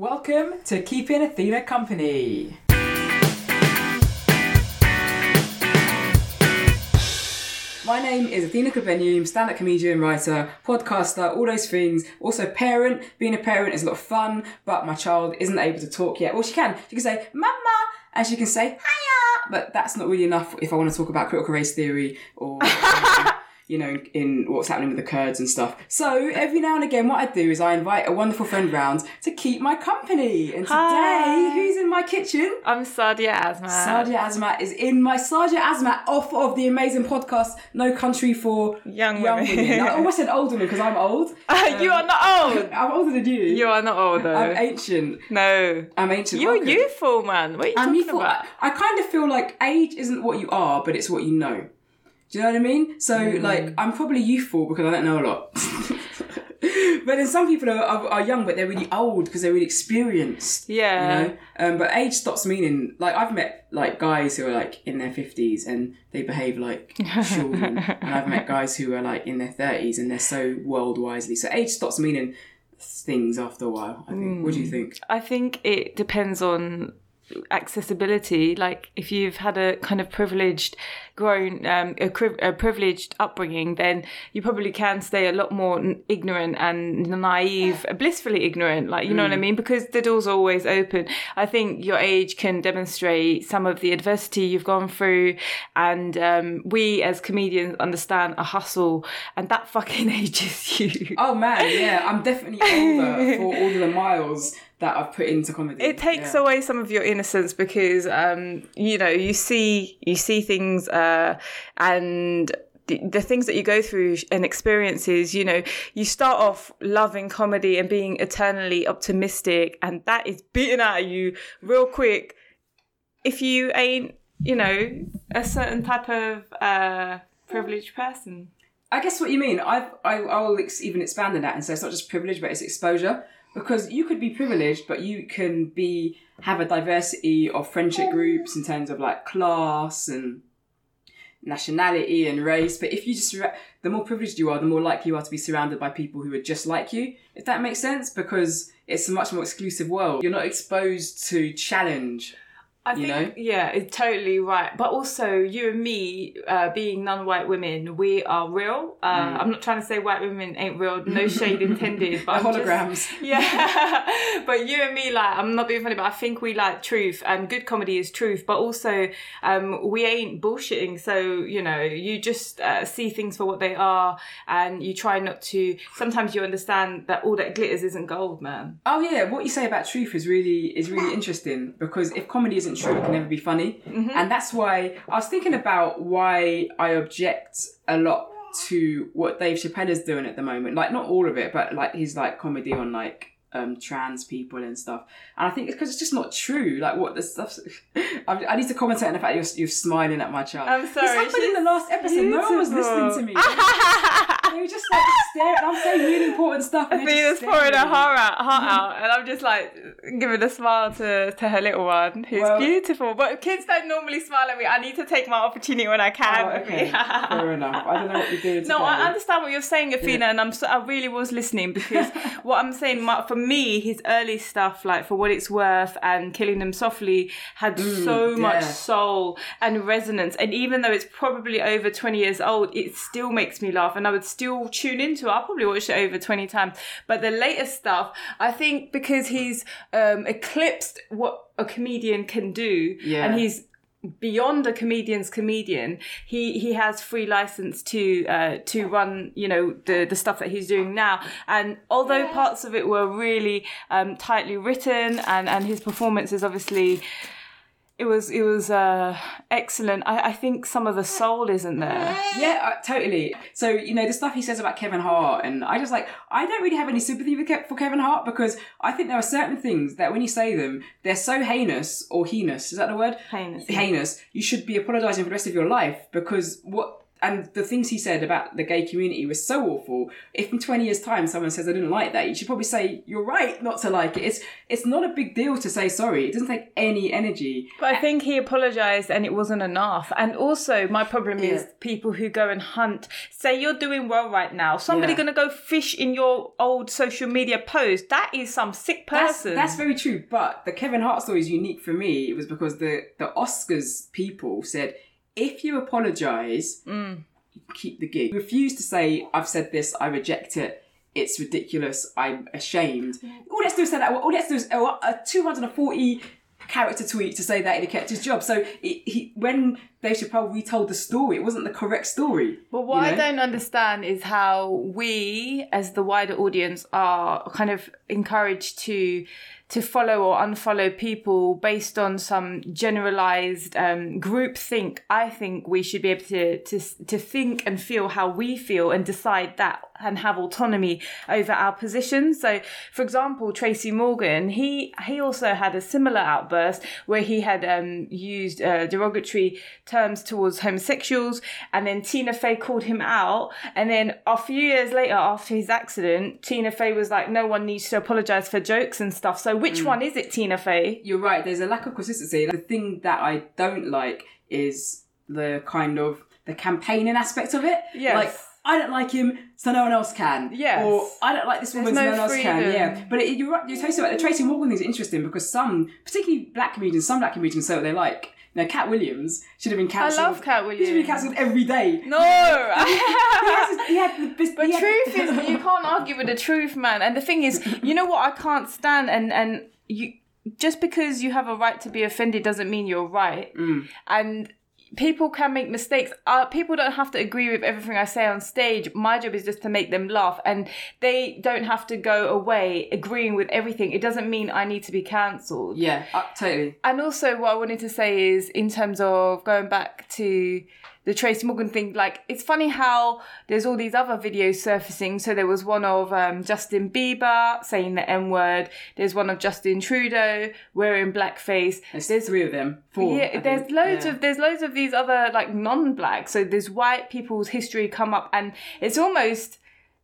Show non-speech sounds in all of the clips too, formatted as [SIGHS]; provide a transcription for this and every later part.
Welcome to Keeping Athena Company. My name is Athena Kugblenu, stand-up comedian, writer, podcaster, all those things. Also parent. Being a parent is a lot of fun, but my child isn't able to talk yet. Well, she can. She can say, Mama, and she can say, Hiya! But that's not really enough if I want to talk about critical race theory or [LAUGHS] you know, in what's happening with the Kurds and stuff. So every now and again, what I do is I invite a wonderful friend round to keep my company. And today, Hi. who's in my kitchen? I'm Sadia Azmat. Sadia Azmat is in my Sadia Azmat off of the amazing podcast No Country for Young young women. I [LAUGHS] almost said old women because I'm old. [LAUGHS] you are not old. [LAUGHS] I'm older than you. You are not old though. I'm ancient. no. I'm ancient. You're Welcome. youthful, man. What are you I'm talking youthful. about? I kind of feel like age isn't what you are, but it's what you know. Do you know what I mean? So, Mm. like, I'm probably youthful because I don't know a lot. [LAUGHS] but then some people are, are, are young, but they're really old because they're really experienced. Yeah. You know? Um, but age stops meaning. Like, I've met like guys who are like in their 50s and they behave like [LAUGHS] children. and I've met guys who are like in their 30s and they're so world wisely. So age stops meaning things after a while, I think. What do you Mm. think? I think it depends on accessibility like if you've had a kind of privileged grown um, a, a privileged upbringing then you probably can stay a lot more ignorant and naive blissfully ignorant like you know what i mean? Because the doors are always open. I think your age can demonstrate some of the adversity you've gone through and um, we as comedians understand a hustle and that [LAUGHS] fucking ages you. Oh man, yeah, I'm definitely older for all of the miles [LAUGHS] that I've put into comedy. it takes yeah. away some of your innocence because um you know you see you see things uh and the, things that you go through and experiences you know you start off loving comedy and being eternally optimistic and that is beaten out of you real quick if you ain't you know a certain type of uh privileged person I guess what you mean. I've, I I will ex- even expand on that and say it's not just privilege, but it's exposure. Because you could be privileged, but you can be have a diversity of friendship groups in terms of like class and nationality and race. But if you just the more privileged you are, the more likely you are to be surrounded by people who are just like you. If that makes sense, because it's a much more exclusive world. You're not exposed to challenge. I You think, know? yeah, it's totally right. But also, you and me, uh, being non-white women, we are real. Uh, Mm. I'm not trying to say white women ain't real. No shade intended. [LAUGHS] But I'm just- holograms. [LAUGHS] yeah, [LAUGHS] but you and me, like, I'm not being funny, but I think we like truth, and good comedy is truth. But also, um, we ain't bullshitting. So you know, you just uh, see things for what they are, and you try not to. Sometimes you understand that all that glitters isn't gold, man. Oh yeah, what you say about truth is really is really interesting because if comedy isn't true, it can never be funny, and that's why I was thinking about why I object a lot to what Dave Chappelle is doing at the moment. Like not all of it, but like his like comedy on like um trans people and stuff. And I think it's because it's just not true. Like what the stuff. [LAUGHS] I, I need to comment on the fact you're you're smiling at my child. I'm sorry, This happened in the last episode. No one was listening to me. [LAUGHS] They were just like staring. I'm saying really important stuff. and Athena's pouring her heart out, heart mm-hmm. out, and I'm just like giving a smile to, to her little one, who's Well- beautiful. But kids don't normally smile at me. I need to take my opportunity when I oh, can. Oh, okay. [LAUGHS] Fair enough. I don't know what you're doing. No. I understand what you're saying, Athena, and I'm so, I really was listening because [LAUGHS] what I'm saying my, for me, his early stuff, like for what it's worth, and Killing Them Softly, had mm, so much soul and resonance. And even though it's probably over 20 years old, it still makes me laugh, and I would still tune into it. I'll probably watch it over 20 times. But the latest stuff, I think, because he's um, eclipsed what a comedian can do, Yeah. and he's beyond a comedian's comedian he he has free license to uh to run you know the the stuff that he's doing now and although parts of it were really um tightly written and and his performance is obviously it was it was uh excellent i i think some of the soul isn't there Yeah, uh, totally. So you know the stuff he says about Kevin Hart, and I just like I don't really have any sympathy for, Ke- for Kevin Hart because I think there are certain things that when you say them, they're so heinous or heinous. Is that the word? Heinous. Heinous. You should be apologising for the rest of your life because what and the things he said about the gay community was so awful. If in twenty years' time someone says I didn't like that, you should probably say you're right not to like it. It's it's not a big deal to say sorry. It doesn't take any energy. But I think he apologized and it wasn't enough. And also, my problem is people who go and hunt, say you're doing well right now. Somebody Yeah. going to go fish in your old social media post. That is some sick That's, person. that's very true. But the Kevin Hart story is unique for me. It was because the the Oscars people said if you apologize, Mm. keep the gig. Refuse to say I've said this. I reject it. It's ridiculous. I'm ashamed. All let's do is say that. All let's do is oh, a 240 character tweet to say that he kept his job. So it, he, when Dave Chappelle retold the story, it wasn't the correct story. But what you I don't understand is how we, as the wider audience, are kind of encouraged to to follow or unfollow people based on some generalized um, group think. I think we should be able to to to think and feel how we feel and decide that and have autonomy over our positions. So, for example, Tracy Morgan, he he also had a similar outburst where he had um, used uh, derogatory terms towards homosexuals, and then Tina Fey called him out. And then a few years later, after his accident, Tina Fey was like, "No one needs to apologize for jokes and stuff." So, which mm. one is it, Tina Fey? You're right. There's a lack of consistency. The thing that I don't like is the kind of the campaigning aspect of it. Yes. Like I don't like him, so no one else can. Yes. Or I don't like this woman, no so no one else can. freedom. Yeah. But it, you're right. You're totally right. The Tracy Morgan thing is interesting because some, particularly black comedians, some black comedians say what they like. Know, Katt Williams should have been cancelled. I love Katt Williams. He should be been cancelled every day. No. He has [LAUGHS] he had the best- But had- truth [LAUGHS] is, you can't argue with the truth, man. And the thing is, you know what I can't stand, and and you just because you have a right to be offended doesn't mean you're right. Mm. And people can make mistakes. Uh, people don't have to agree with everything I say on stage. My job is just to make them laugh, and they don't have to go away agreeing with everything. It doesn't mean I need to be cancelled. Yeah, uh, totally. And also, what I wanted to say is, in terms of going back to the Tracy Morgan thing, like it's funny how there's all these other videos surfacing. So there was one of um, Justin Bieber saying the N word. There's one of Justin Trudeau wearing blackface. There's, three of them. Four. Yeah, there's loads Yeah. of there's loads of these other like non-black. So there's white people's history come up, and it's almost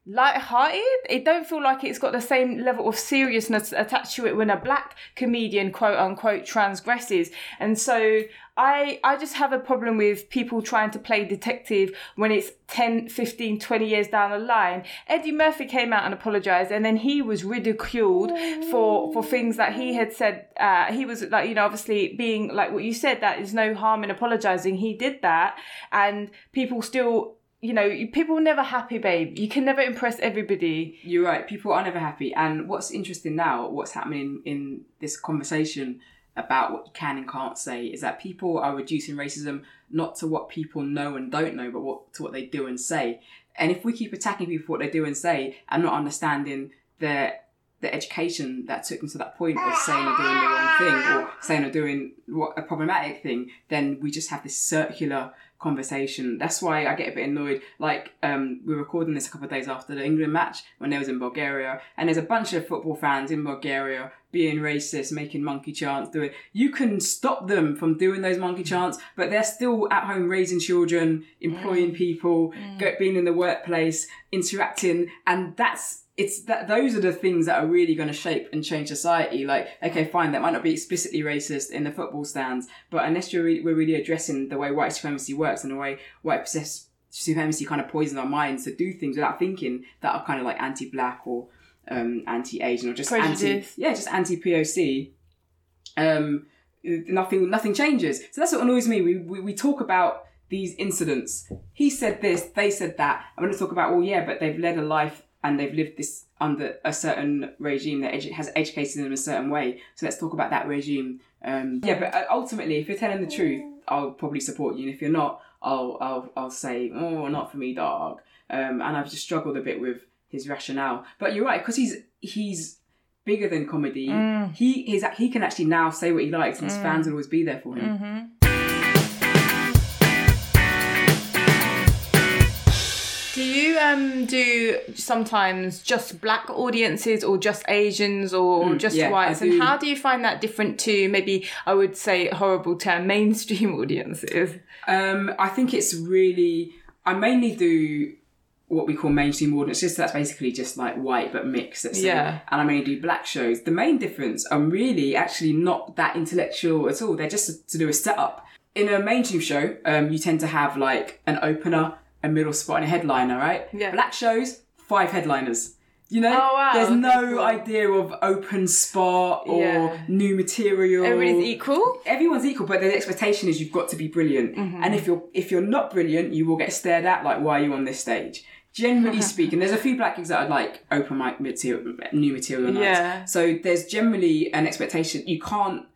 light-hearted. It don't feel like it's got the same level of seriousness attached to it when a black comedian quote unquote transgresses. And so I I just have a problem with people trying to play detective when it's 10, 15, 20 years down the line. Eddie Murphy came out and apologized and then he was ridiculed for for things that he had said uh, he was like you know obviously being like what you said that there's no harm in apologizing. He did that and people still you know, people never happy, babe. You can never impress everybody. You're right. People are never happy. And what's interesting now, what's happening in this conversation about what you can and can't say, is that people are reducing racism not to what people know and don't know, but what to what they do and say. And if we keep attacking people for what they do and say and not understanding their the education that took them to that point of saying or doing the wrong thing or saying or doing what a problematic thing, then we just have this circular conversation. That's why I get a bit annoyed. Like, um, we're recording this a couple of days after the England match when they was in Bulgaria, and there's a bunch of football fans in Bulgaria being racist, making monkey chants, doing. You can stop them from doing those monkey mm. chants, but they're still at home raising children, employing mm. people, mm. go, being in the workplace, interacting, and that's it's that those are the things that are really going to shape and change society. Like, okay, fine, that might not be explicitly racist in the football stands, but unless you're re- we're really addressing the way white supremacy works and the way white possess- supremacy kind of poisons our minds to do things without thinking that are kind of like anti-black or um, anti-Asian or just anti, yeah, just anti-POC. Um, nothing, nothing changes. So that's what annoys me. We we, we talk about these incidents. He said this, they said that. I'm going to talk about, well, yeah, but they've led a life and they've lived this under a certain regime that edu- has educated them a certain way. So let's talk about that regime. Um, yeah, but uh, ultimately, if you're telling the truth, I'll probably support you, and if you're not, I'll I'll I'll say, oh, not for me, dog. Um, and I've just struggled a bit with his rationale. But you're right, because he's he's bigger than comedy. He he's he can actually now say what he likes, and his fans will always be there for him. Do you um do sometimes just black audiences or just Asians or just Mm, yeah, whites? And how do you find that different to maybe I would say horrible term mainstream [LAUGHS] audiences? Um, I think it's really. I mainly do what we call mainstream audiences. So that's basically just like white but mixed. Let's say. Yeah. And I mainly do black shows. The main difference are really actually not that intellectual at all. They're just to do a setup. In a mainstream show, um, you tend to have like an opener, a middle spot, and a headliner, right? Yeah. Black shows, five headliners. You know, Oh, wow. there's no idea of open spot or Yeah. new material. Everybody's equal. Everyone's equal, but the expectation is you've got to be brilliant. Mm-hmm. And if you're if you're not brilliant, you will get stared at. Like, why are you on this stage? Generally [LAUGHS] speaking, there's a few black gigs that are like open mic material, new material nights. Yeah. So there's generally an expectation. You can't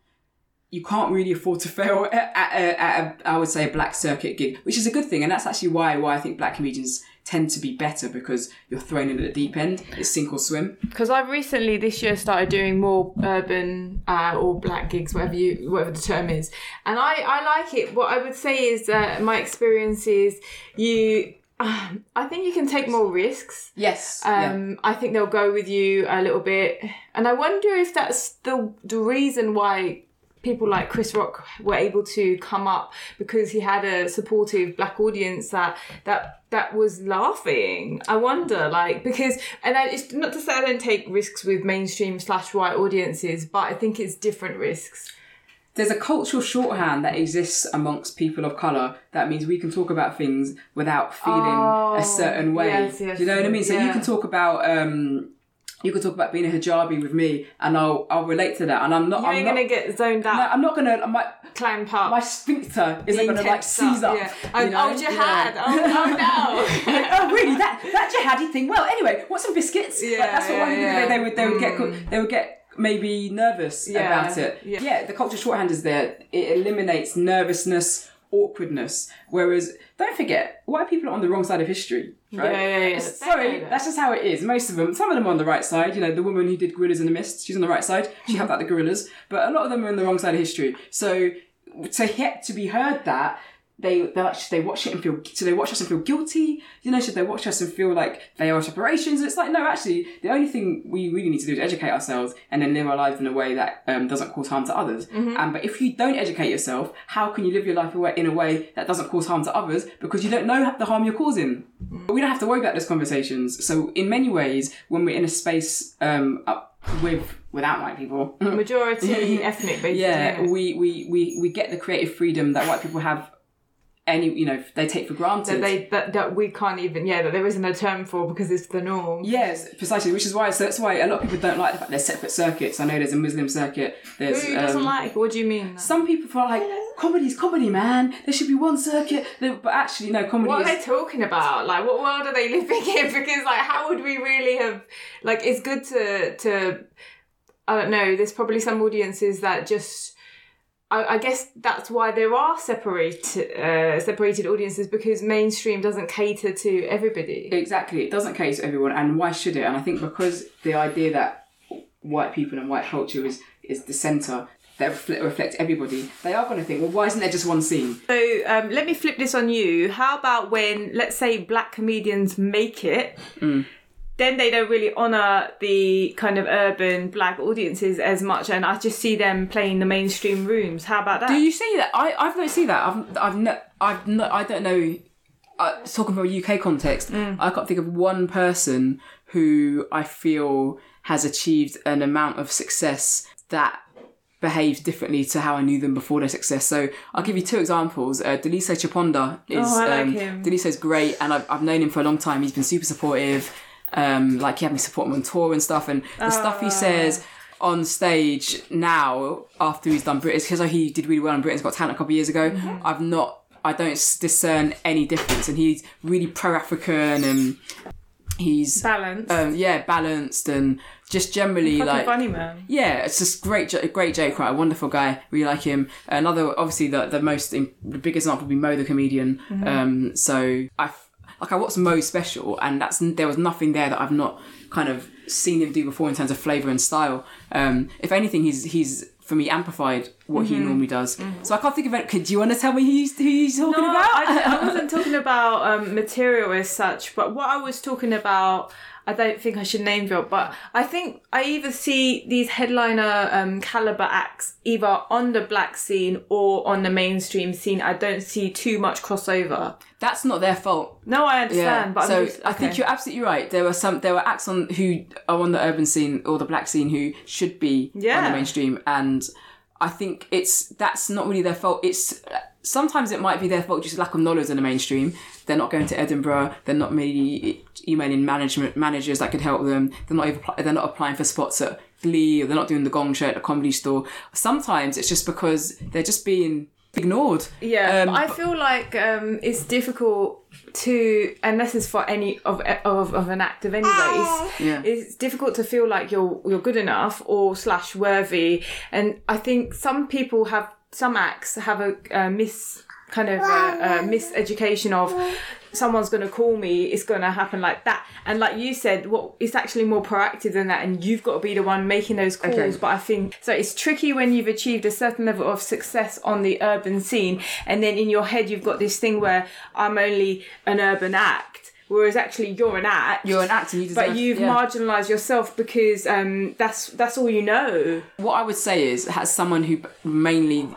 you can't really afford to [LAUGHS] fail at, at, a- at a, I would say a black circuit gig, which is a good thing, and that's actually why why I think black comedians tend to be better because you're thrown in at the deep end. It's sink or swim. Because I've recently this year started doing more urban uh, or black gigs, whatever you whatever the term is, and I I like it. What I would say is uh, my experience is you. Um, [SIGHS] I think you can take more risks. Yes. yeah. Um, I think they'll go with you a little bit, and I wonder if that's the the reason why people like Chris Rock were able to come up because he had a supportive black audience that that that was laughing. I wonder, like, because and I, it's not to say I don't take risks with mainstream slash white audiences, but I think it's different risks. there's a cultural shorthand that exists amongst people of color that means we can talk about things without feeling Oh, a certain way. yes, yes, you know what I mean? So you can talk about um you could talk about being a hijabi with me and I'll I'll relate to that and I'm not You I'm not, gonna get zoned no, out, I'm not gonna my clamp up. my sphincter isn't gonna like seize up. Yeah. Oh, you know? oh, jihad. Yeah. Oh, oh no. Like, [LAUGHS] oh really? That that jihadi thing? Well, anyway, what's some biscuits? Like, Yeah, that's what yeah, yeah. they, they would they would get they would get maybe nervous Yeah, about it. yeah. the culture shorthand is there. It eliminates nervousness, awkwardness. Whereas, don't forget, white people are on the wrong side of history. Right? Yeah, yeah, yeah. It's- They know Sorry, that's just how it is. Most of them, some of them are on the right side. You know, the woman who did Gorillas in the Mist, she's on the right side. She helped out the gorillas, but a lot of them are on the wrong side of history. So to get to be heard that they they should they watch it and feel should they watch us and feel guilty? You know, should they watch us and feel like they are separations? It's like no, actually, the only thing we really need to do is educate ourselves and then live our lives in a way that um, doesn't cause harm to others. Um, but if you don't educate yourself, how can you live your life away- in a way that doesn't cause harm to others because you don't know the harm you're causing? But we don't have to worry about those conversations. So in many ways, when we're in a space um, up with without white people, [LAUGHS] Majority [LAUGHS] ethnic, basically. yeah, we, we we we get the creative freedom that white people have. Any you know they take for granted. that they that, that we can't even yeah that there isn't a term for because it's the norm. Yes, precisely. Which is why so that's why a lot of people don't like the fact there's separate circuits. I know there's a Muslim circuit. There's Who doesn't um, like? What do you mean? some people feel like comedy's comedy, man. There should be one circuit. But actually, no, comedy What are they talking about? Like, what world are they living in? [LAUGHS] Because, like, how would we really have? Like, it's good to to. I don't know. There's probably some audiences that just. I, I guess that's why there are separate uh, separated audiences because mainstream doesn't cater to everybody. Exactly. It doesn't cater to everyone, and why should it? And I think because the idea that white people and white culture is is the centre that reflect, reflects everybody, they are going to think, well, why isn't there just one scene? So um, let me flip this on you. How about when, let's say, black comedians make it, then they don't really honour the kind of urban black audiences as much, and I just see them playing the mainstream rooms. How about that? Do you see that? I I've not seen that. I've I've no, I've no, I don't know. Uh, talking from a UK context, I can't think of one person who I feel has achieved an amount of success that behaves differently to how I knew them before their success. So I'll give you two examples. Uh, Daliso Chaponda is Oh, like um, great, and I've I've known him for a long time. He's been super supportive. Um, like he had me support him on tour and stuff, and the stuff Ah. he says on stage now after he's done British because he did really well in Britain's Got Talent a couple of years ago. Mm-hmm. I've not. I don't discern any difference, and he's really pro-African and he's balance? um, yeah balanced and just generally like funny man. yeah, it's just great, great joke, right? A wonderful guy, really like him. Another, obviously, the the most, the biggest example would be Mo the comedian. Um, so I, like, I watched Mo special, and that's there was nothing there that I've not kind of seen him do before in terms of flavour and style. Um, if anything, he's he's for me amplified what he normally does. So I can't think of it. Could you want to tell me who you, who you're talking No, about? I, I [LAUGHS] wasn't talking about um, material as such, but what I was talking about, I don't think I should name drop, but I think I either see these headliner um, caliber acts either on the black scene or on the mainstream scene. I don't see too much crossover. That's not their fault. No, I understand, but so I'm just, I think you're absolutely right. There were some, there were acts on who are on the urban scene or the black scene who should be on the mainstream, and I think it's that's not really their fault. It's sometimes it might be their fault, just lack of knowledge in the mainstream. They're not going to Edinburgh. They're not maybe emailing management managers that could help them. They're not even they're not applying for spots at Glee, or they're not doing the Gong Show at a comedy store. Sometimes it's just because they're just being ignored. Yeah, Um, but I feel like um, it's difficult to, unless it's for any of of, of an act of any race. Yeah. It's difficult to feel like you're you're good enough or slash worthy, and I think some people have some acts have a, a mis kind of a, a miseducation of someone's going to call me it's going to happen like that. And like you said what it's actually more proactive than that and you've got to be the one making those calls. Okay. but i think so it's tricky when you've achieved a certain level of success on the urban scene and then in your head you've got this thing where i'm only an urban act whereas actually you're an act You're an actor. You deserve, but you've yeah. marginalized yourself because um, that's that's all you know what I would say is, as someone who mainly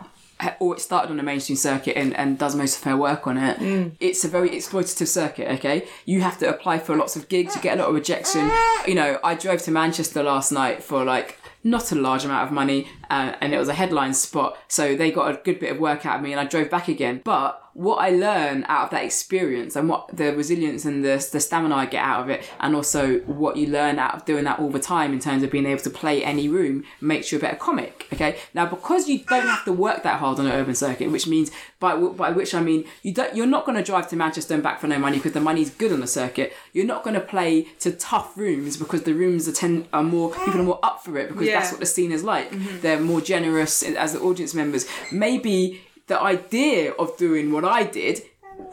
or started on the mainstream circuit and, and does most of her work on it, Mm. it's a very exploitative circuit, okay? You have to apply for lots of gigs, you get a lot of rejection. You know, I drove to Manchester last night for like not a large amount of money uh, and it was a headline spot, so they got a good bit of work out of me and I drove back again. But what I learn out of that experience and what the resilience and the, the stamina I get out of it, and also what you learn out of doing that all the time in terms of being able to play any room, makes you a better comic. Okay, now because you don't have to work that hard on an urban circuit, which means by by which I mean you don't you're not going to drive to Manchester and back for no money because the money's good on the circuit. You're not going to play to tough rooms because the rooms are ten are more people are more up for it because Yeah. that's what the scene is like. They're more generous as the audience members. Maybe the idea of doing what I did,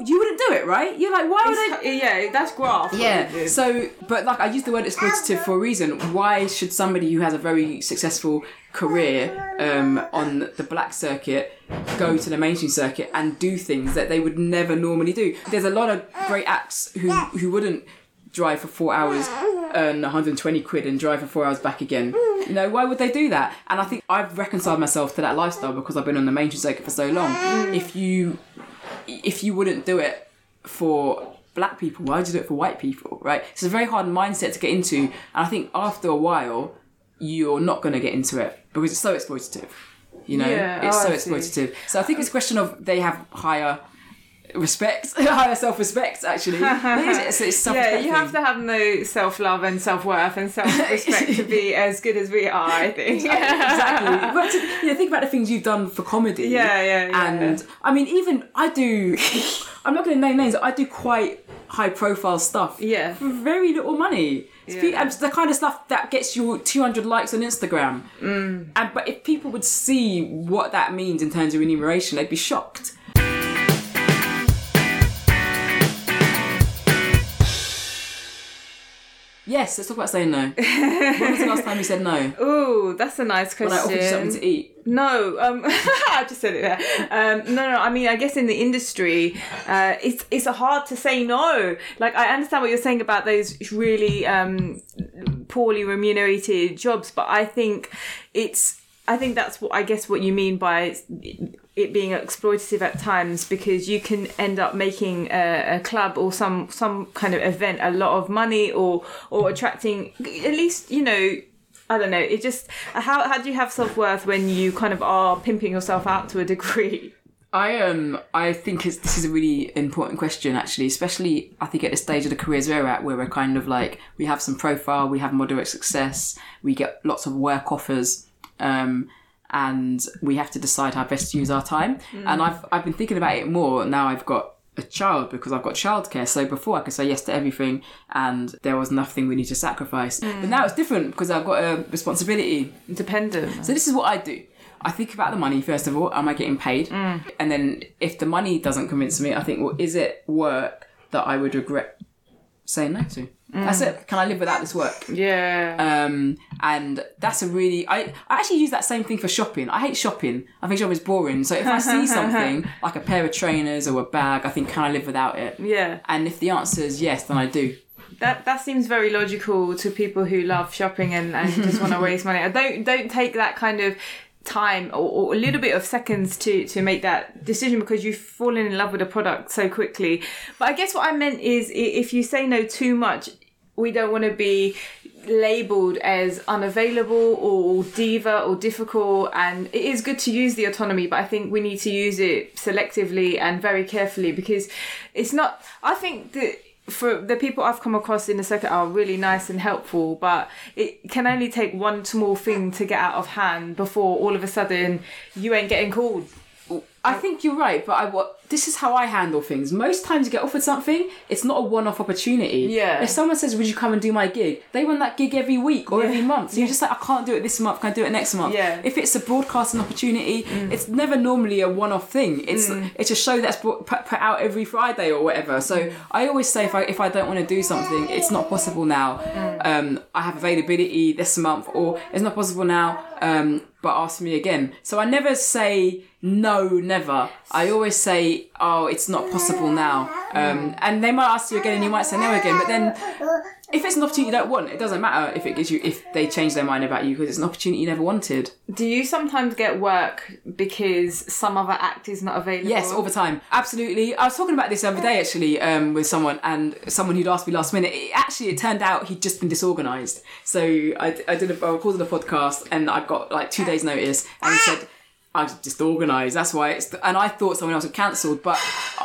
you wouldn't do it, right? You're like, why would I? yeah that's graft Yeah. So, but like I use the word exploitative for a reason. Why should somebody who has a very successful career um, on the black circuit go to the mainstream circuit and do things that they would never normally do? There's a lot of great acts who who wouldn't drive for four hours, earn 120 quid, and drive for four hours back again. You know, why would they do that? And I think I've reconciled myself to that lifestyle because I've been on the mainstream circuit for so long. If you if you wouldn't do it for black people, why would you do it for white people, right? It's a very hard mindset to get into, and I think after a while, you're not going to get into it because it's so exploitative. You know, Yeah, it's oh, so exploitative. So I think it's a question of they have higher respect, [LAUGHS] higher self-respect. Actually, [LAUGHS] it is, it's, it's Yeah, you have to have no self love and self worth and self respect to be [LAUGHS] as good as we are. I think. exactly. But to, you know, think about the things you've done for comedy. Yeah, yeah, yeah. And I mean, even I do. I'm not going to name names. I do quite high profile stuff. Yeah. For very little money. Yeah. the kind of stuff that gets you 200 likes on Instagram. Mm. And but if people would see what that means in terms of remuneration, they'd be shocked. Yes, let's talk about saying no. when was the last time you said no? [LAUGHS] Ooh, that's a nice question. When I offered you something to eat. No, um, [LAUGHS] I just said it there. Um, no, no. I mean, I guess in the industry, uh, it's it's hard to say no. Like, I understand what you're saying about those really um, poorly remunerated jobs, but I think it's. I think that's what I guess what you mean by it being exploitative at times because you can end up making a, a club or some some kind of event a lot of money or or attracting at least you know I don't know. It just how how do you have self worth when you kind of are pimping yourself out to a degree? [LAUGHS] I um I think this is a really important question actually, especially I think at the stage of the careers we're at, where we're kind of like we have some profile, we have moderate success, we get lots of work offers, um, and we have to decide how best to use our time. Mm. And I've I've been thinking about it more now. I've got a child because I've got childcare. So before I could say yes to everything, and there was nothing we need to sacrifice. But mm. now it's different because I've got a responsibility. Dependent. So this is what I do. I think about the money first of all. Am I getting paid? Mm. And then if the money doesn't convince me, I think, well, is it work that I would regret saying no to? That's it. Can I live without this work? Yeah. Um, and that's a really I, I actually use that same thing for shopping. I hate shopping. I think shopping is boring. So if I see [LAUGHS] something like a pair of trainers or a bag, I think can I live without it? yeah. And if the answer is yes, then I do. That that seems very logical to people who love shopping and, and just want to [LAUGHS] waste money. I don't don't take that kind of time or, or a little bit of seconds to to make that decision because you've fallen in love with a product so quickly. But I guess what I meant is if you say no too much, we don't want to be labeled as unavailable or diva or difficult and it is good to use the autonomy but i think we need to use it selectively and very carefully because it's not i think that for the people I've come across in the circuit are really nice and helpful, but it can only take one small thing to get out of hand before all of a sudden you ain't getting called. I think you're right, but I what this is how I handle things. Most times you get offered something, it's not a one-off opportunity. Yeah. If someone says, "Would you come and do my gig?" They want that gig every week or every month. So you're just like, "I can't do it this month. Can I do it next month?" Yeah. Mm. If it's a broadcasting opportunity, it's never normally a one-off thing. It's it's a show that's brought, put, put out every Friday or whatever. So Mm. I always say if I if I don't want to do something, it's not possible now. Mm. Um, I have availability this month, or it's not possible now. Um, but ask me again. So I never say no, never. I always say, oh, it's not possible now. Um, and they might ask you again, and you might say no again. But then, if it's an opportunity you don't want, it doesn't matter if it gives you if they change their mind about you because it's an opportunity you never wanted. Do you sometimes get work because some other act is not available? Yes, all the time. Absolutely. I was talking about this the other day actually um, with someone, and someone who'd asked me last minute. It, actually, it turned out he'd just been disorganised. So I, I did a, I recorded a podcast, and I got like two days' notice, and he said. I was just organised. That's why it's. And I thought someone else had cancelled. But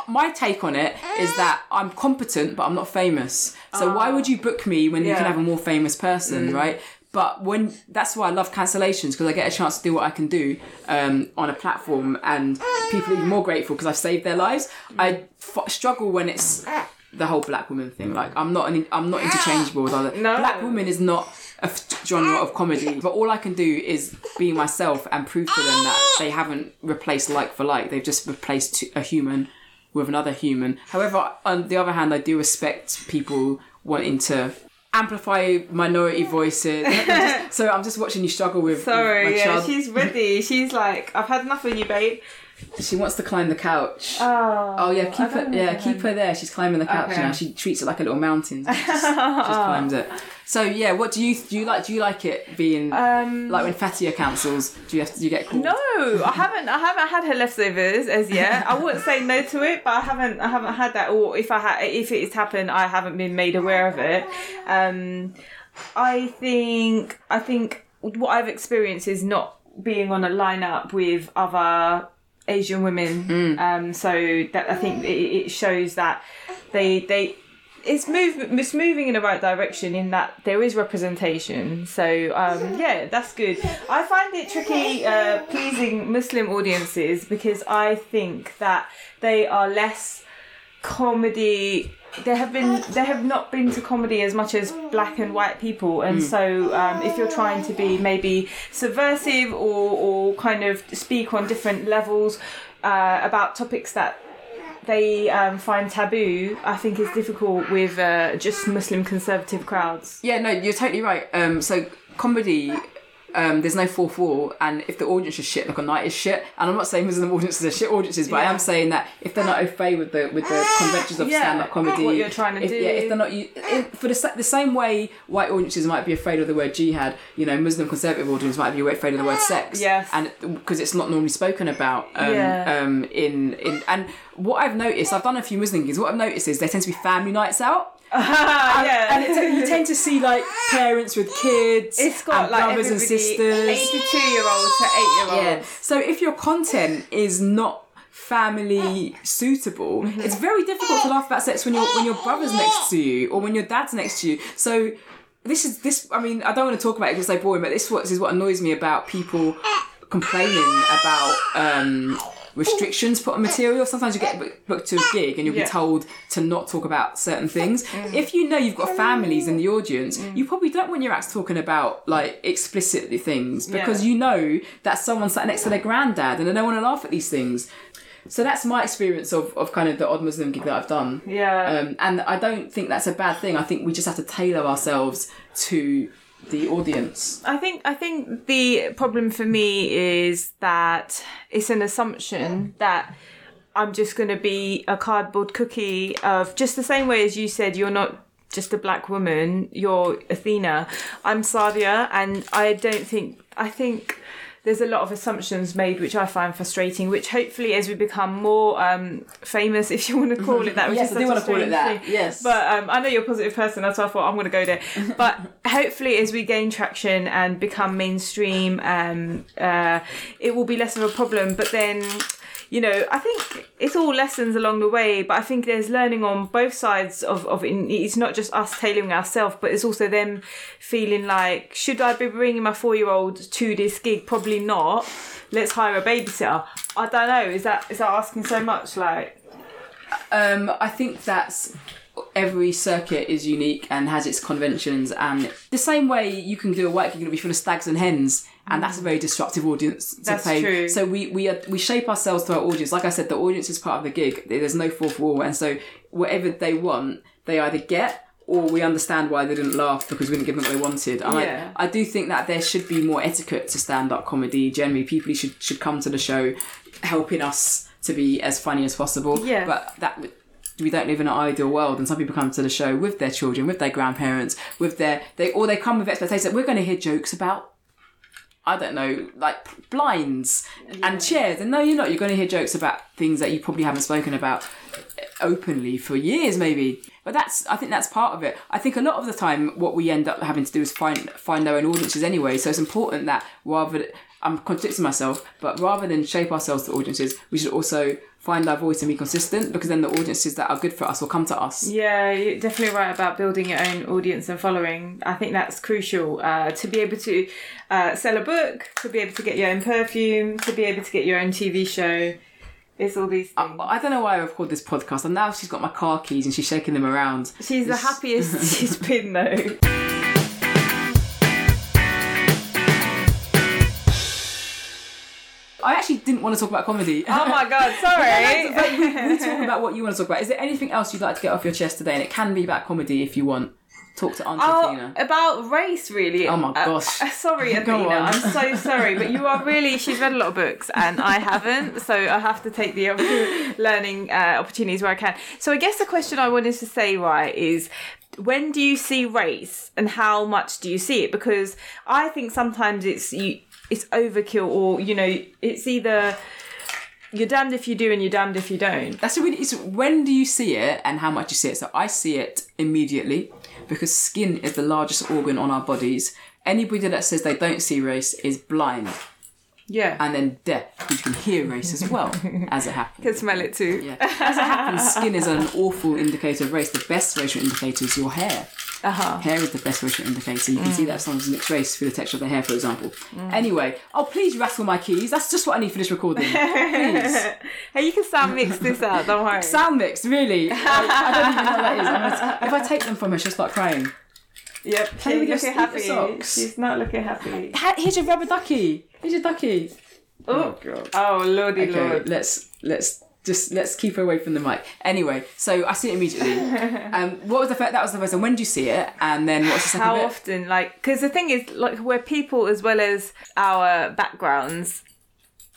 my take on it is that I'm competent, but I'm not famous. So why would you book me when you can have a more famous person, right? But when that's why I love cancellations because I get a chance to do what I can do um, on a platform, and people are even more grateful because I've saved their lives. I f- struggle when it's the whole black woman thing. Like I'm not an, I'm not interchangeable with other. No. Black woman is not a f- genre of comedy, but all I can do is be myself and prove to them that they haven't replaced like for like. They've just replaced a human with another human. However, on the other hand, I do respect people wanting to amplify minority voices. [LAUGHS] so I'm just watching you struggle with, with Sorry, my yeah, child. she's ready. [LAUGHS] She's like, I've had enough of you, babe. She wants to climb the couch. Oh, Oh yeah, keep her. Yeah, keep her there. She's climbing the couch Okay. now. She treats it like a little mountain. She just, just [LAUGHS] climbs it. So yeah, what do you do? You like? Do you like it being Um, like when Fatia cancels? Do you have to? Do you get called? No, I haven't. I haven't had her leftovers as yet. I wouldn't say no to it, but I haven't. I haven't had that. Or if I had, if it's happened, I haven't been made aware of it. Um, I think. I think what I've experienced is not being on a lineup with other Asian women. Um, so that I think it, it shows that they they it's move it's moving in the right direction in that there is representation. So um, yeah, that's good. I find it tricky uh, pleasing Muslim audiences because I think that they are less comedy. They have been they have not been to comedy as much as black and white people, and so um, if you're trying to be maybe subversive or or kind of speak on different levels uh, about topics that they um, find taboo, I think is difficult with uh, just Muslim conservative crowds. Yeah, no, you're totally right. Um, so comedy. Um, there's no fourth wall, and if the audience is shit, like a night is shit. And I'm not saying Muslim audiences are shit audiences, but I am saying that if they're not au fait with the with the conventions of Yeah, stand-up comedy, what you're trying to if, do. yeah, if they're not you, if, for the, the same way white audiences might be afraid of the word jihad, you know, Muslim conservative audiences might be afraid of the word sex, Yes. and because it's not normally spoken about, um, Yeah. um, in in and what I've noticed, I've done a few Muslim gigs. What I've noticed is there tend to be family nights out. Yeah. And it, you tend to see like parents with kids, it's got and like brothers and sisters. 82 year olds to eight year olds. Yeah. So if your content is not family suitable, Mm-hmm. it's very difficult to laugh about sex when your when your brother's next to you or when your dad's next to you. So this is this. I mean, I don't want to talk about it because it's so boring, but this what is what annoys me about people complaining about. Um, restrictions put on material sometimes you get book- booked to a gig and you'll Yeah. be told to not talk about certain things Mm. if you know you've got families in the audience you probably don't want your acts talking about like explicitly things because Yeah. you know that someone sat next to their granddad and they don't want to laugh at these things. so that's my experience of, of kind of the odd Muslim gig that I've done. Yeah. Um, and I don't think that's a bad thing. I think we just have to tailor ourselves to the audience. I think I think the problem for me is that it's an assumption that I'm just going to be a cardboard cookie of just the same way as you said you're not just a black woman, you're Athena. I'm Sadia and I don't think I think there's a lot of assumptions made which I find frustrating, which hopefully as we become more um, famous, [LAUGHS] if you want to call it that, which Yes, is I do wanna call it that, thing. yes. But um, I know you're a positive person, that's why I thought I'm going to go there. [LAUGHS] But hopefully, as we gain traction and become mainstream, um, uh, it will be less of a problem. But then, you know, I think it's all lessons along the way. But I think there's learning on both sides of of it. It's not just us tailoring ourselves, but it's also them feeling like, should I be bringing my four year old to this gig? Probably not. Let's hire a babysitter. I don't know. Is that is that asking so much? Like, Um, I think that's every circuit is unique and has its conventions and the same way you can do a white gig and be full of stags and hens and that's a very disruptive audience to That's play true. so we we are, we shape ourselves to our audience like i said the audience is part of the gig there's no fourth wall and so whatever they want they either get or we understand why they didn't laugh because we didn't give them what they wanted. And Yeah. I, I do think that there should be more etiquette to stand-up comedy. Generally, people should should come to the show, helping us to be as funny as possible. Yeah. But that we don't live in an ideal world, and some people come to the show with their children, with their grandparents, with their they or they come with expectations that we're going to hear jokes about. I don't know, like blinds and chairs. And no, you're not. You're going to hear jokes about things that you probably haven't spoken about openly for years, maybe. But that's, I think that's part of it. I think a lot of the time, what we end up having to do is find find our own audiences anyway. So it's important that rather, I'm contradicting myself, but rather than shape ourselves to audiences, we should also find our voice and be consistent because then the audiences that are good for us will come to us. Yeah, you're definitely right about building your own audience and following. I think that's crucial uh, to be able to uh, sell a book, to be able to get your own perfume, to be able to get your own TV show. It's all these things. I don't know why I've called this podcast, and now she's got my car keys and she's shaking them around. She's the happiest [LAUGHS] she's been though. I actually didn't want to talk about comedy. Oh my [LAUGHS] god, sorry. But we, we talk [LAUGHS] about what you want to talk about. Is there anything else you'd like to get off your chest today? And it can be about comedy if you want. Talk to Auntie Oh, Tina. about race, really. Oh my Uh, gosh. uh, [LAUGHS] sorry, Athena. I'm so sorry, but you are really. She's read a lot of books, and I haven't, so I have to take the [LAUGHS] learning uh, opportunities where I can. So I guess the question I wanted to say, right, is when do you see race, and how much do you see it? Because I think sometimes it's you, it's overkill, or you know, it's either you're damned if you do and you're damned if you don't. That's a really. It's when do you see it and how much you see it? So I see it immediately because skin is the largest organ on our bodies. Anybody that says they don't see race is blind Yeah, and then deaf you can hear race as well as it happens. [LAUGHS] can smell it too. Yeah. As it happens, skin is an awful indicator of race. The best racial indicator is your hair. Uh huh. Hair is the best racial indicator. You can see that someone's mixed race through the texture of their hair, for example. Mm. Anyway, oh please rattle my keys. That's just what I need for this recording. Please. [LAUGHS] Hey, you can sound mix this out. Don't worry. [LAUGHS] Sound mix, really? [LAUGHS] I, I don't even know what that is. Gonna, if I take them from her, she'll start crying. Yep, she's your looking happy. socks. She's not looking happy. Ha- Here's your rubber ducky. Here's your ducky. Oh, god. oh lordy Okay, lord. let's let's just let's keep her away from the mic. Anyway, so I see it immediately. [LAUGHS] um, what was the first? That was the first one. When did you see it? And then what's the second How bit? often, like, because the thing is, like, we're people as well as our backgrounds,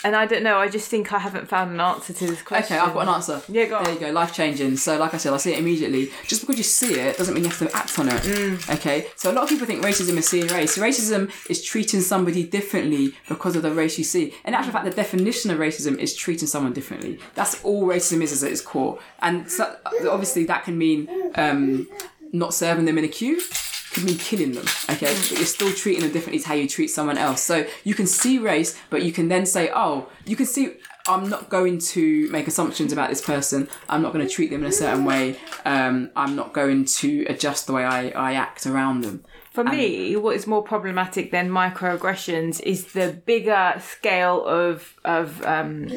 and I don't know. I just think I haven't found an answer to this question. Okay, I've got an answer. Yeah, go on. There you go, life changing. So, like I said, I see it immediately. Just because you see it doesn't mean you have to act on it. Mm. Okay, so a lot of people think racism is seeing race. Racism is treating somebody differently because of the race you see. In actual fact, the definition of racism is treating someone differently. That's all racism is, is at its core. And so, obviously, that can mean um, not serving them in a queue. Could mean killing them, okay? But you're still treating them differently to how you treat someone else. So you can see race, but you can then say, oh, you can see I'm not going to make assumptions about this person. I'm not going to treat them in a certain way. Um, I'm not going to adjust the way I, I act around them. For me, what is more problematic than microaggressions is the bigger scale of of um,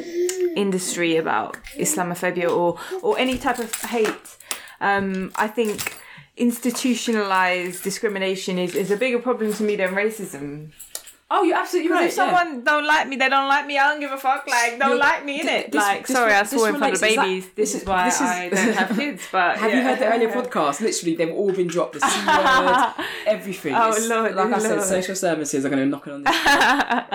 industry about Islamophobia or or any type of hate. Um, I think institutionalized discrimination is, is a bigger problem to me than racism. Oh, you're absolutely right. If someone don't like me, they don't like me. I don't give a fuck. Like, don't You're- like me in it. this- Like, this sorry, re- I this swore in front of is that- babies. this this is- why this is- I don't have kids. [LAUGHS] But Have yeah. you heard the earlier [LAUGHS] podcast? Literally, they've all been dropped. The C word, [LAUGHS] everything. Oh, It's- Lord, Like I said, social services are going to knock it on. The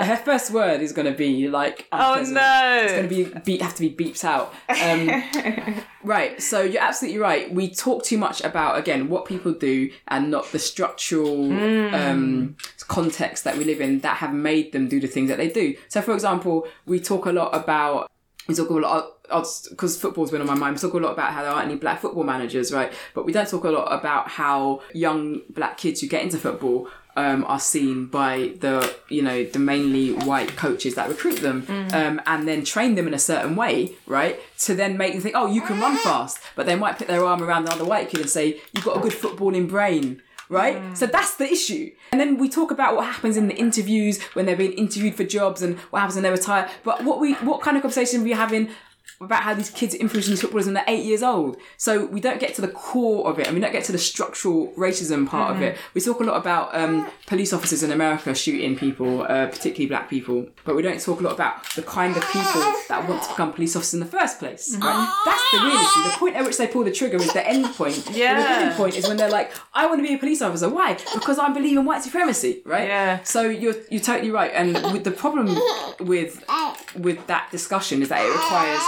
Her first word is going to be like. Oh no! It's going to be beep, have to be beeped out. Um, right. So you're absolutely right. We talk too much about again what people do and not the structural um, context that we live in that have made them do the things that they do. So, for example, we talk a lot about we talk a lot because football's been on my mind. We talk a lot about how there aren't any black football managers, right? But we don't talk a lot about how young black kids who get into football um, are seen by the you know the mainly white coaches that recruit them um, and then train them in a certain way, right? To then make them think, oh, you can run fast, but they might put their arm around the other white kid and say, you've got a good footballing brain. Right? So that's the issue. And then we talk about what happens in the interviews when they're being interviewed for jobs and what happens when they retire. But what we what kind of conversation are we having about how these kids are influencing these footballers when they're eight years old. So we don't get to the core of it and we don't get to the structural racism part of it. We talk a lot about um, police officers in America shooting people, uh, particularly black people, but we don't talk a lot about the kind of people that want to become police officers in the first place. Right? That's the real issue. The point at which they pull the trigger is the end point. Yeah. The beginning point is when they're like, I want to be a police officer. Why? Because I believe in white supremacy, right? Yeah. So you're you're totally right. And with the problem with with that discussion is that it requires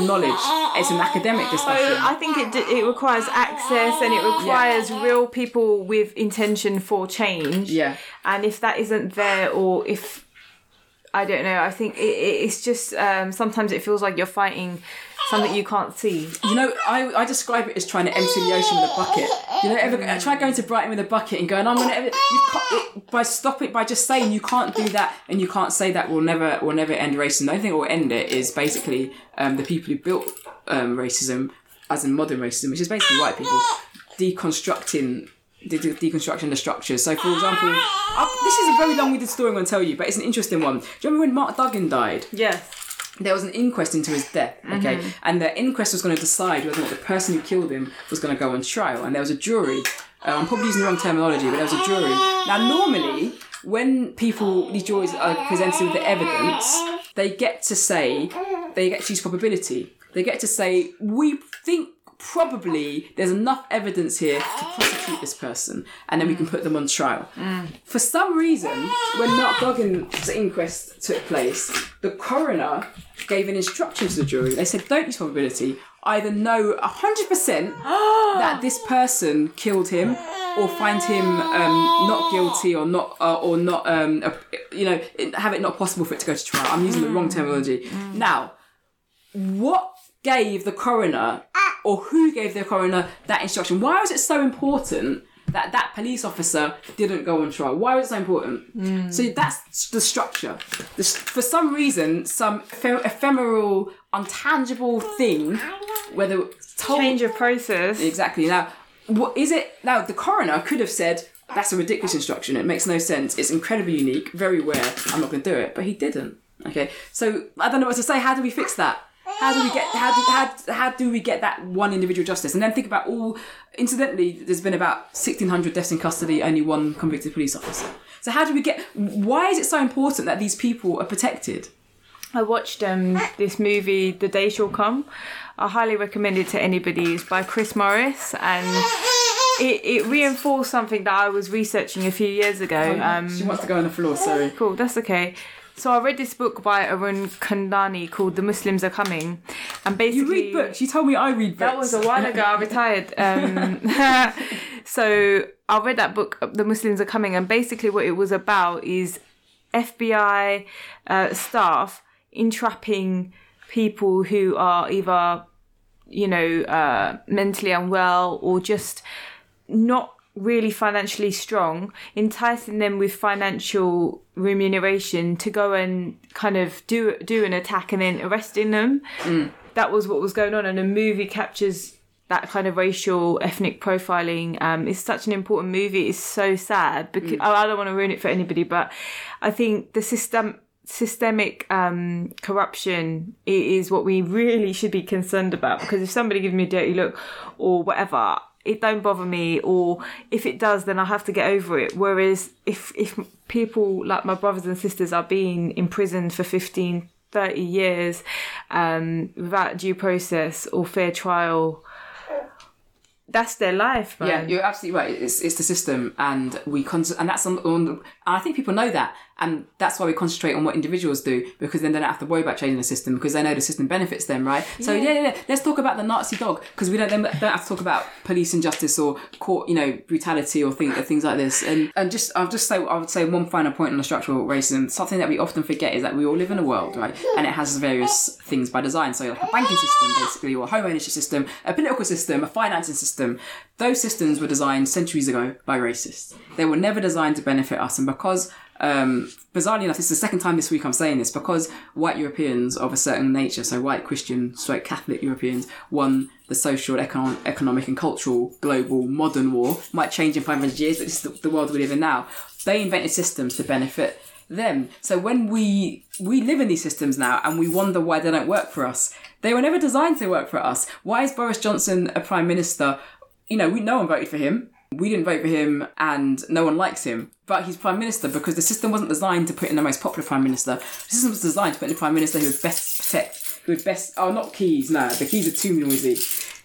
knowledge. It's an academic oh, discussion. I think it d- it requires access and it requires real people with intention for change. Yeah. And if that isn't there, or if I don't know, I think it, it, it's just um, sometimes it feels like you're fighting something you can't see. You know, I, I describe it as trying to empty the ocean with a bucket. You know, ever, try going to Brighton with a bucket and going, I'm gonna. ever-" You can't, it, by stopping by just saying you can't do that and you can't say that will never will never end racism. The only thing that will end it is basically um, the people who built um, racism, as in modern racism, which is basically white people, deconstructing. De- deconstruction the structures. So, for example, uh, this is a very long-winded story I'm going to tell you, but it's an interesting one. Do you remember when Mark Duggan died? Yes. there was an inquest into his death, okay, and the inquest was going to decide whether or not the person who killed him was going to go on trial, and there was a jury. Uh, I'm probably using the wrong terminology, but there was a jury. Now, normally, when people these juries are presented with the evidence, they get to say they get to use probability. They get to say we think probably there's enough evidence here to prosecute this person, and then we can put them on trial. For some reason, when Mark Duggan's inquest took place, the coroner gave an instruction to the jury. They said, don't use probability. Either know 100% [GASPS] that this person killed him or find him um, not guilty or not uh, or not um, uh, you know have it not possible for it to go to trial. I'm using the wrong terminology. Now, what gave the coroner or who gave the coroner that instruction? Why was it so important that that police officer didn't go on trial? Why was it so important? Hmm. So that's the structure. This, for some reason, some ephe- ephemeral, untangible thing, whether told Change of process. Exactly. Now, what is it? Now, the coroner could have said, that's a ridiculous instruction. It makes no sense. It's incredibly unique, very rare. I'm not going to do it. But he didn't. Okay. So I don't know what to say. How do we fix that? How do we get how do how, how do we get that one individual justice? And then think about all. Incidentally, there's been about 1,600 deaths in custody. Only one convicted police officer. So how do we get? Why is it so important that these people are protected? I watched um, this movie, The Day Shall Come. I highly recommend it to anybody. It's by Chris Morris, and it, it reinforced something that I was researching a few years ago. Um, she wants to go on the floor. Sorry. cool, that's okay. So I read this book by Arun Kundnani called The Muslims Are Coming, and basically You read books. You told me I read books. that was a while ago. I retired. [LAUGHS] Um, [LAUGHS] so I read that book, The Muslims Are Coming, and basically what it was about is FBI uh, staff entrapping people who are either, you know, uh, mentally unwell or just not really financially strong, enticing them with financial remuneration to go and kind of do do an attack and then arresting them. That was what was going on, and the movie captures that kind of racial ethnic profiling. Um, it's such an important movie. It's so sad because I I don't want to ruin it for anybody, but I think the system systemic um, corruption is what we really should be concerned about because if somebody gives me a dirty look or whatever it don't bother me or if it does then I have to get over it. Whereas if if people like my brothers and sisters are being imprisoned for 15 30 years um, without due process or fair trial that's their life man. Yeah, you're absolutely right. It's, it's the system, and we con- and that's on, on. And I think people know that, and that's why we concentrate on what individuals do because then they don't have to worry about changing the system because they know the system benefits them, right? So yeah, yeah, yeah. let's talk about the Nazi dog because we don't then don't have to talk about police injustice or court, you know, brutality or things things like this. And and just I'll just say I would say one final point on the structural racism. Something that we often forget is that we all live in a world, right? And it has various things by design. So like a banking system, basically, or a home ownership system, a political system, a financing system. Those systems were designed centuries ago by racists. They were never designed to benefit us, and because um, bizarrely enough, this is the second time this week I'm saying this because white Europeans of a certain nature, so white Christian, straight Catholic Europeans, won the social, economic, economic and cultural global modern war. Might change in 500 years, but this is the world we live in now. They invented systems to benefit them. So when we we live in these systems now and we wonder why they don't work for us, they were never designed to work for us. Why is Boris Johnson a prime minister? You know, we no one voted for him. We didn't vote for him, and no one likes him. But he's prime minister because the system wasn't designed to put in the most popular prime minister. The system was designed to put in a prime minister who would best protect, who would best. Oh, not keys. No, the keys are too noisy.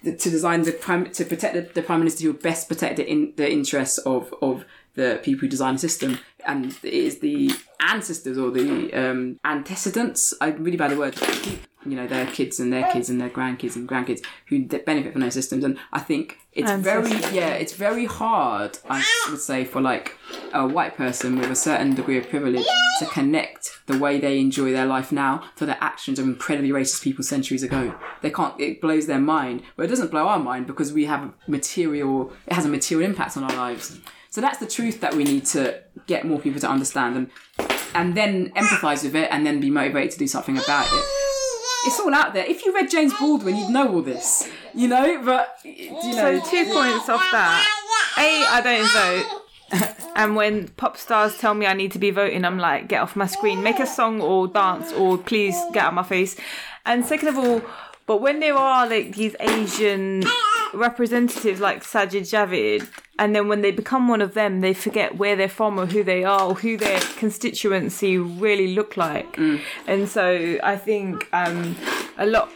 To design the prime to protect the, the prime minister who would best protect the in the interests of of the people who design the system, and it is the ancestors or the um, antecedents. I'm really bad at the word. You know, their kids and their kids and their grandkids and grandkids who benefit from those systems, and I think it's very yeah, it's very hard. I would say for like a white person with a certain degree of privilege to connect the way they enjoy their life now to the actions of incredibly racist people centuries ago. They can't. It blows their mind. But it doesn't blow our mind because we have material. It has a material impact on our lives. So that's the truth that we need to get more people to understand and and then empathise with it and then be motivated to do something about it. It's all out there. If you read James Baldwin, you'd know all this, you know. But you know, So two points off that. A, I don't vote. [LAUGHS] And when pop stars tell me I need to be voting, I'm like, get off my screen, make a song or dance, or please get out of my face. And second of all, but when there are like these Asian representatives like Sajid Javid, and then when they become one of them, they forget where they're from or who they are or who their constituency really look like. And so I think um, a lot.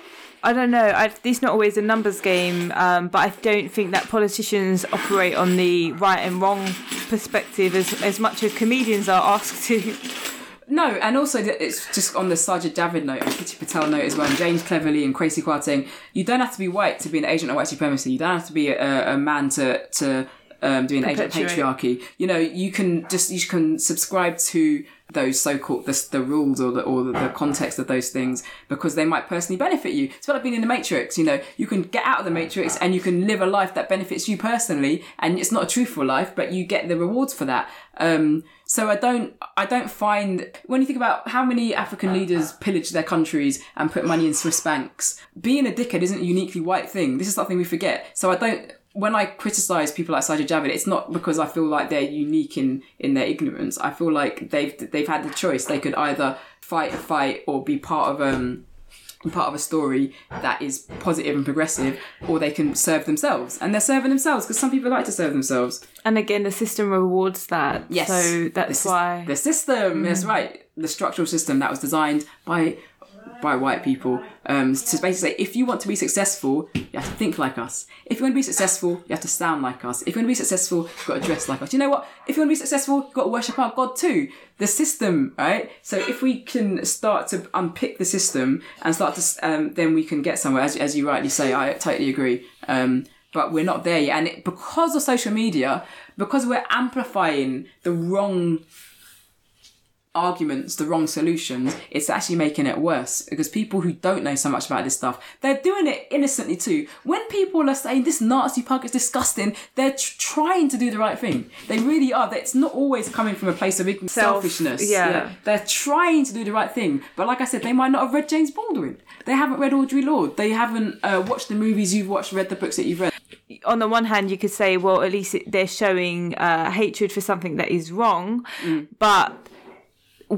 I don't know. I, it's not always a numbers game, um, but I don't think that politicians operate on the right and wrong perspective as as much as comedians are asked to. [LAUGHS] No, and also it's just on the Sajid Javid note and Priti Patel note as well, and James Cleverly and Crazy Quad saying you don't have to be white to be an agent of white supremacy. You don't have to be a, a man to to um, do an of patriarchy. You know, you can just you can subscribe to those so-called the, the rules or the or the, the context of those things because they might personally benefit you. It's like being in the Matrix. You know, you can get out of the Matrix and you can live a life that benefits you personally, and it's not a truthful life, but you get the rewards for that. Um, so I don't, I don't find when you think about how many African leaders pillage their countries and put money in Swiss banks. Being a dickhead isn't a uniquely white thing. This is something we forget. So I don't. When I criticize people like Sajid Javid, it's not because I feel like they're unique in in their ignorance. I feel like they've they've had the choice. They could either fight a fight or be part of um part of a story that is positive and progressive, or they can serve themselves, and they're serving themselves because some people like to serve themselves. And again, the system rewards that. Yes. So The that's sys- why. the system. That's right. The structural system that was designed by by white people um, to basically say if you want to be successful, you have to think like us. If you want to be successful, you have to sound like us. If you want to be successful, you've got to dress like us. You know what? If you want to be successful, you've got to worship our God too. The system, right? So if we can start to unpick the system and start to, um, then we can get somewhere. As, as you rightly say, I totally agree. Um, but we're not there yet. And it, because of social media, because we're amplifying the wrong arguments, the wrong solutions, it's actually making it worse because people who don't know so much about this stuff, they're doing it innocently too. When people are saying this Nazi punk is disgusting, they're tr- trying to do the right thing. They really are. It's not always coming from a place of Self- selfishness. yeah. They're trying to do the right thing. But like I said, they might not have read James Baldwin. They haven't read Audre Lorde. They haven't uh, watched the movies you've watched, read the books that you've read. on the one hand, you could say, well, at least it, they're showing uh, hatred for something that is wrong, but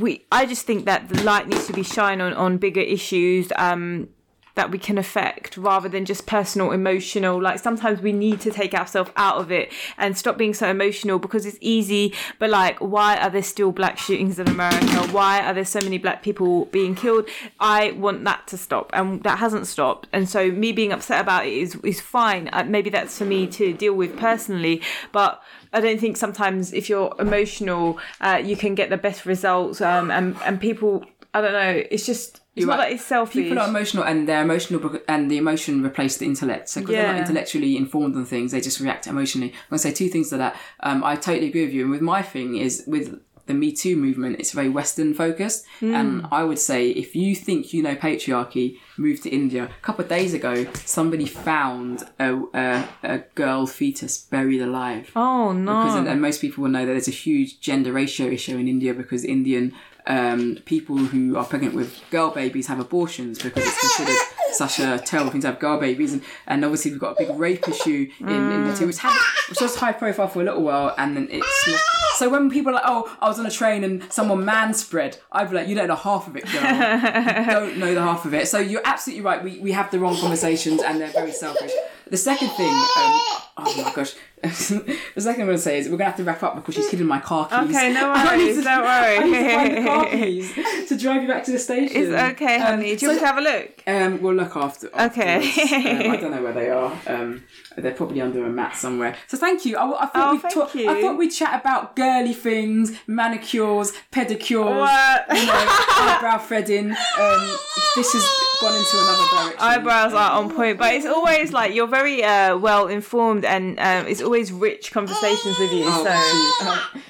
we, I just think that the light needs to be shined on on bigger issues. Um, that we can affect rather than just personal emotional like sometimes we need to take ourselves out of it and stop being so emotional because it's easy but like why are there still black shootings in america why are there so many black people being killed i want that to stop and that hasn't stopped and so me being upset about it is is fine uh, maybe that's for me to deal with personally but I don't think sometimes if you're emotional, uh, you can get the best results. Um, and and people, I don't know. It's just it's not right. that it's selfish. People are emotional, and they're emotional, and the emotion replaced the intellect. So because they're not intellectually informed on things, they just react emotionally. I'm going to say two things to that. Um, I totally agree with you. And with my thing is with the Me Too movement, it's very Western focused. Hmm. And I would say if you think you know patriarchy, move to India. A couple of days ago, somebody found a, a, a girl fetus buried alive. oh no! Because, and most people will know that there's a huge gender ratio issue in India because Indian um, people who are pregnant with girl babies have abortions because it's considered such a terrible thing to have girl babies. And, and obviously, we've got a big rape issue in India too, which, had, which was high profile for a little while and then it's. lost- So when people are like, oh, I was on a train and someone man spread, I'd be like, you don't know half of it, girl. you [LAUGHS] don't know the half of it. So you're absolutely right. We, we have the wrong conversations and they're very selfish. The second thing, um, oh my gosh, the second I'm going to say is we're going to have to wrap up because she's hidden my car keys. Okay, no [LAUGHS] worries, to- don't worry. [LAUGHS] I need to find the car keys [LAUGHS] to drive you back to the station. it's okay, Um, honey. Do you so- want to have a look? um, we'll look after. Okay. um, I don't know where they are. Um, they're probably under a mat somewhere. So thank you. I, I thought Oh, we'd thank talk, you. I thought we'd chat about girly things, manicures, pedicures, What? you know, eyebrow threading. Um, this has gone into another direction. Eyebrows are on point, but it's always like you're very uh, well informed, and um, it's always rich conversations with you. Oh, so. Uh,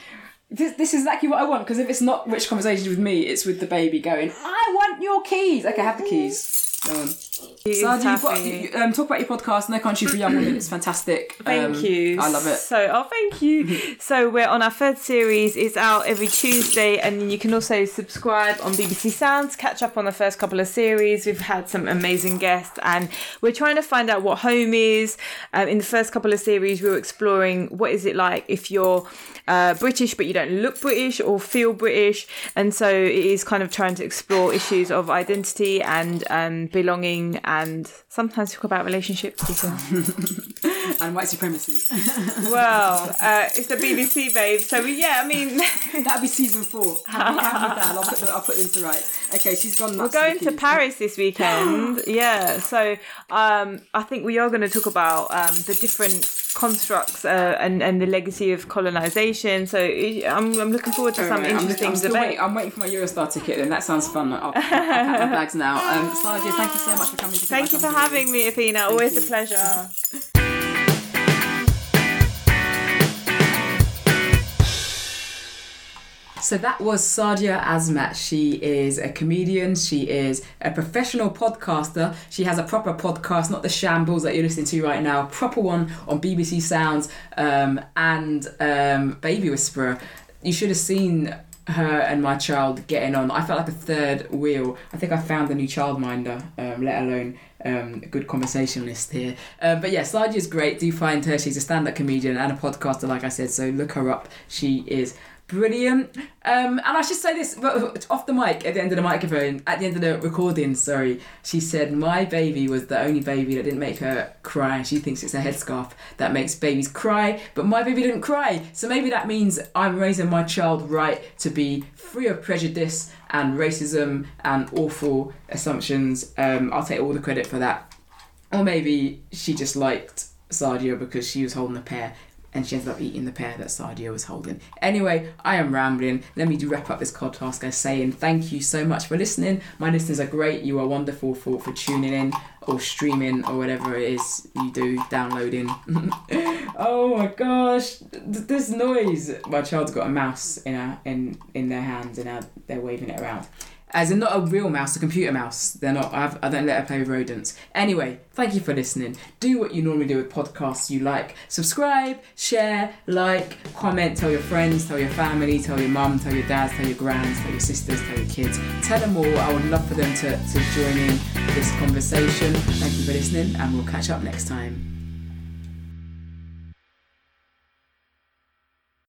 this, this is exactly what I want because if it's not rich conversations with me, it's with the baby going, I want your keys. Okay, have the keys. Go on. So, you've got, you, um, talk about your podcast, No Country for Young Women. It's fantastic. [CLEARS THROAT] Thank Um, you. I love it. So, oh, thank you. [LAUGHS] so, we're on our third series. It's out every Tuesday, and you can also subscribe on BBC Sounds, catch up on the first couple of series. We've had some amazing guests, and we're trying to find out what home is. Um, in the first couple of series, we were exploring what is it like if you're uh, British but you don't look British or feel British, and so it is kind of trying to explore issues of identity and um, belonging, and sometimes talk about relationships as [LAUGHS] well. And white supremacy. [LAUGHS] Well, uh, it's the BBC, babe. So we, yeah, I mean, [LAUGHS] That'll be season four. [LAUGHS] Have have. I'll put, the, I'll put them to rights. Okay, she's gone we're going to. Paris this weekend. [GASPS] Yeah, so um, I think we are going to talk about um, the different constructs uh, and and the legacy of colonization. So I'm, I'm looking forward to some Alright, I'm, interesting I'm, debate. waiting, I'm waiting for my Eurostar ticket, and that sounds fun. I'll, I'll pack my bags now. Um, Sadia, thank you so much for coming. To Thank you for having me, Athena. Always a pleasure. So that was Sadia Azmat. She is a comedian. She is a professional podcaster. She has a proper podcast, not the shambles that you're listening to right now. Proper one on BBC Sounds um, and um, Baby Whisperer. You should have seen her and my child getting on. I felt like a third wheel. I think I found a new childminder, um, let alone um, good conversationalist here. Uh, but yeah, Sadia is great. Do find her. She's a stand-up comedian and a podcaster, like I said. So look her up. She is brilliant. Um, and I should say this off the mic at the end of the microphone, at the end of the recording. Sorry, she said my baby was the only baby that didn't make her cry. She thinks it's a headscarf that makes babies cry, but my baby didn't cry. So maybe that means I'm raising my child right to be free of prejudice and racism and awful assumptions. Um, I'll take all the credit for that. Or maybe she just liked Sadia because she was holding a pear and she ended up eating the pear that Sadia was holding. Anyway, I am rambling. Let me wrap up this podcast by saying thank you so much for listening. My listeners are great. You are wonderful for, for tuning in or streaming or whatever it is you do, downloading. [LAUGHS] oh my gosh, this noise. My child's got a mouse in her, in in their hands and uh, they're waving it around. As in, not a real mouse, a computer mouse. They're not. I've, I don't let her play with rodents. Anyway, thank you for listening. Do what you normally do with podcasts you like. Subscribe, share, like, comment. Tell your friends, tell your family, tell your mum, tell your dads, tell your grands, tell your sisters, tell your kids. Tell them all. I would love for them to, to join in this conversation. Thank you for listening, and we'll catch up next time.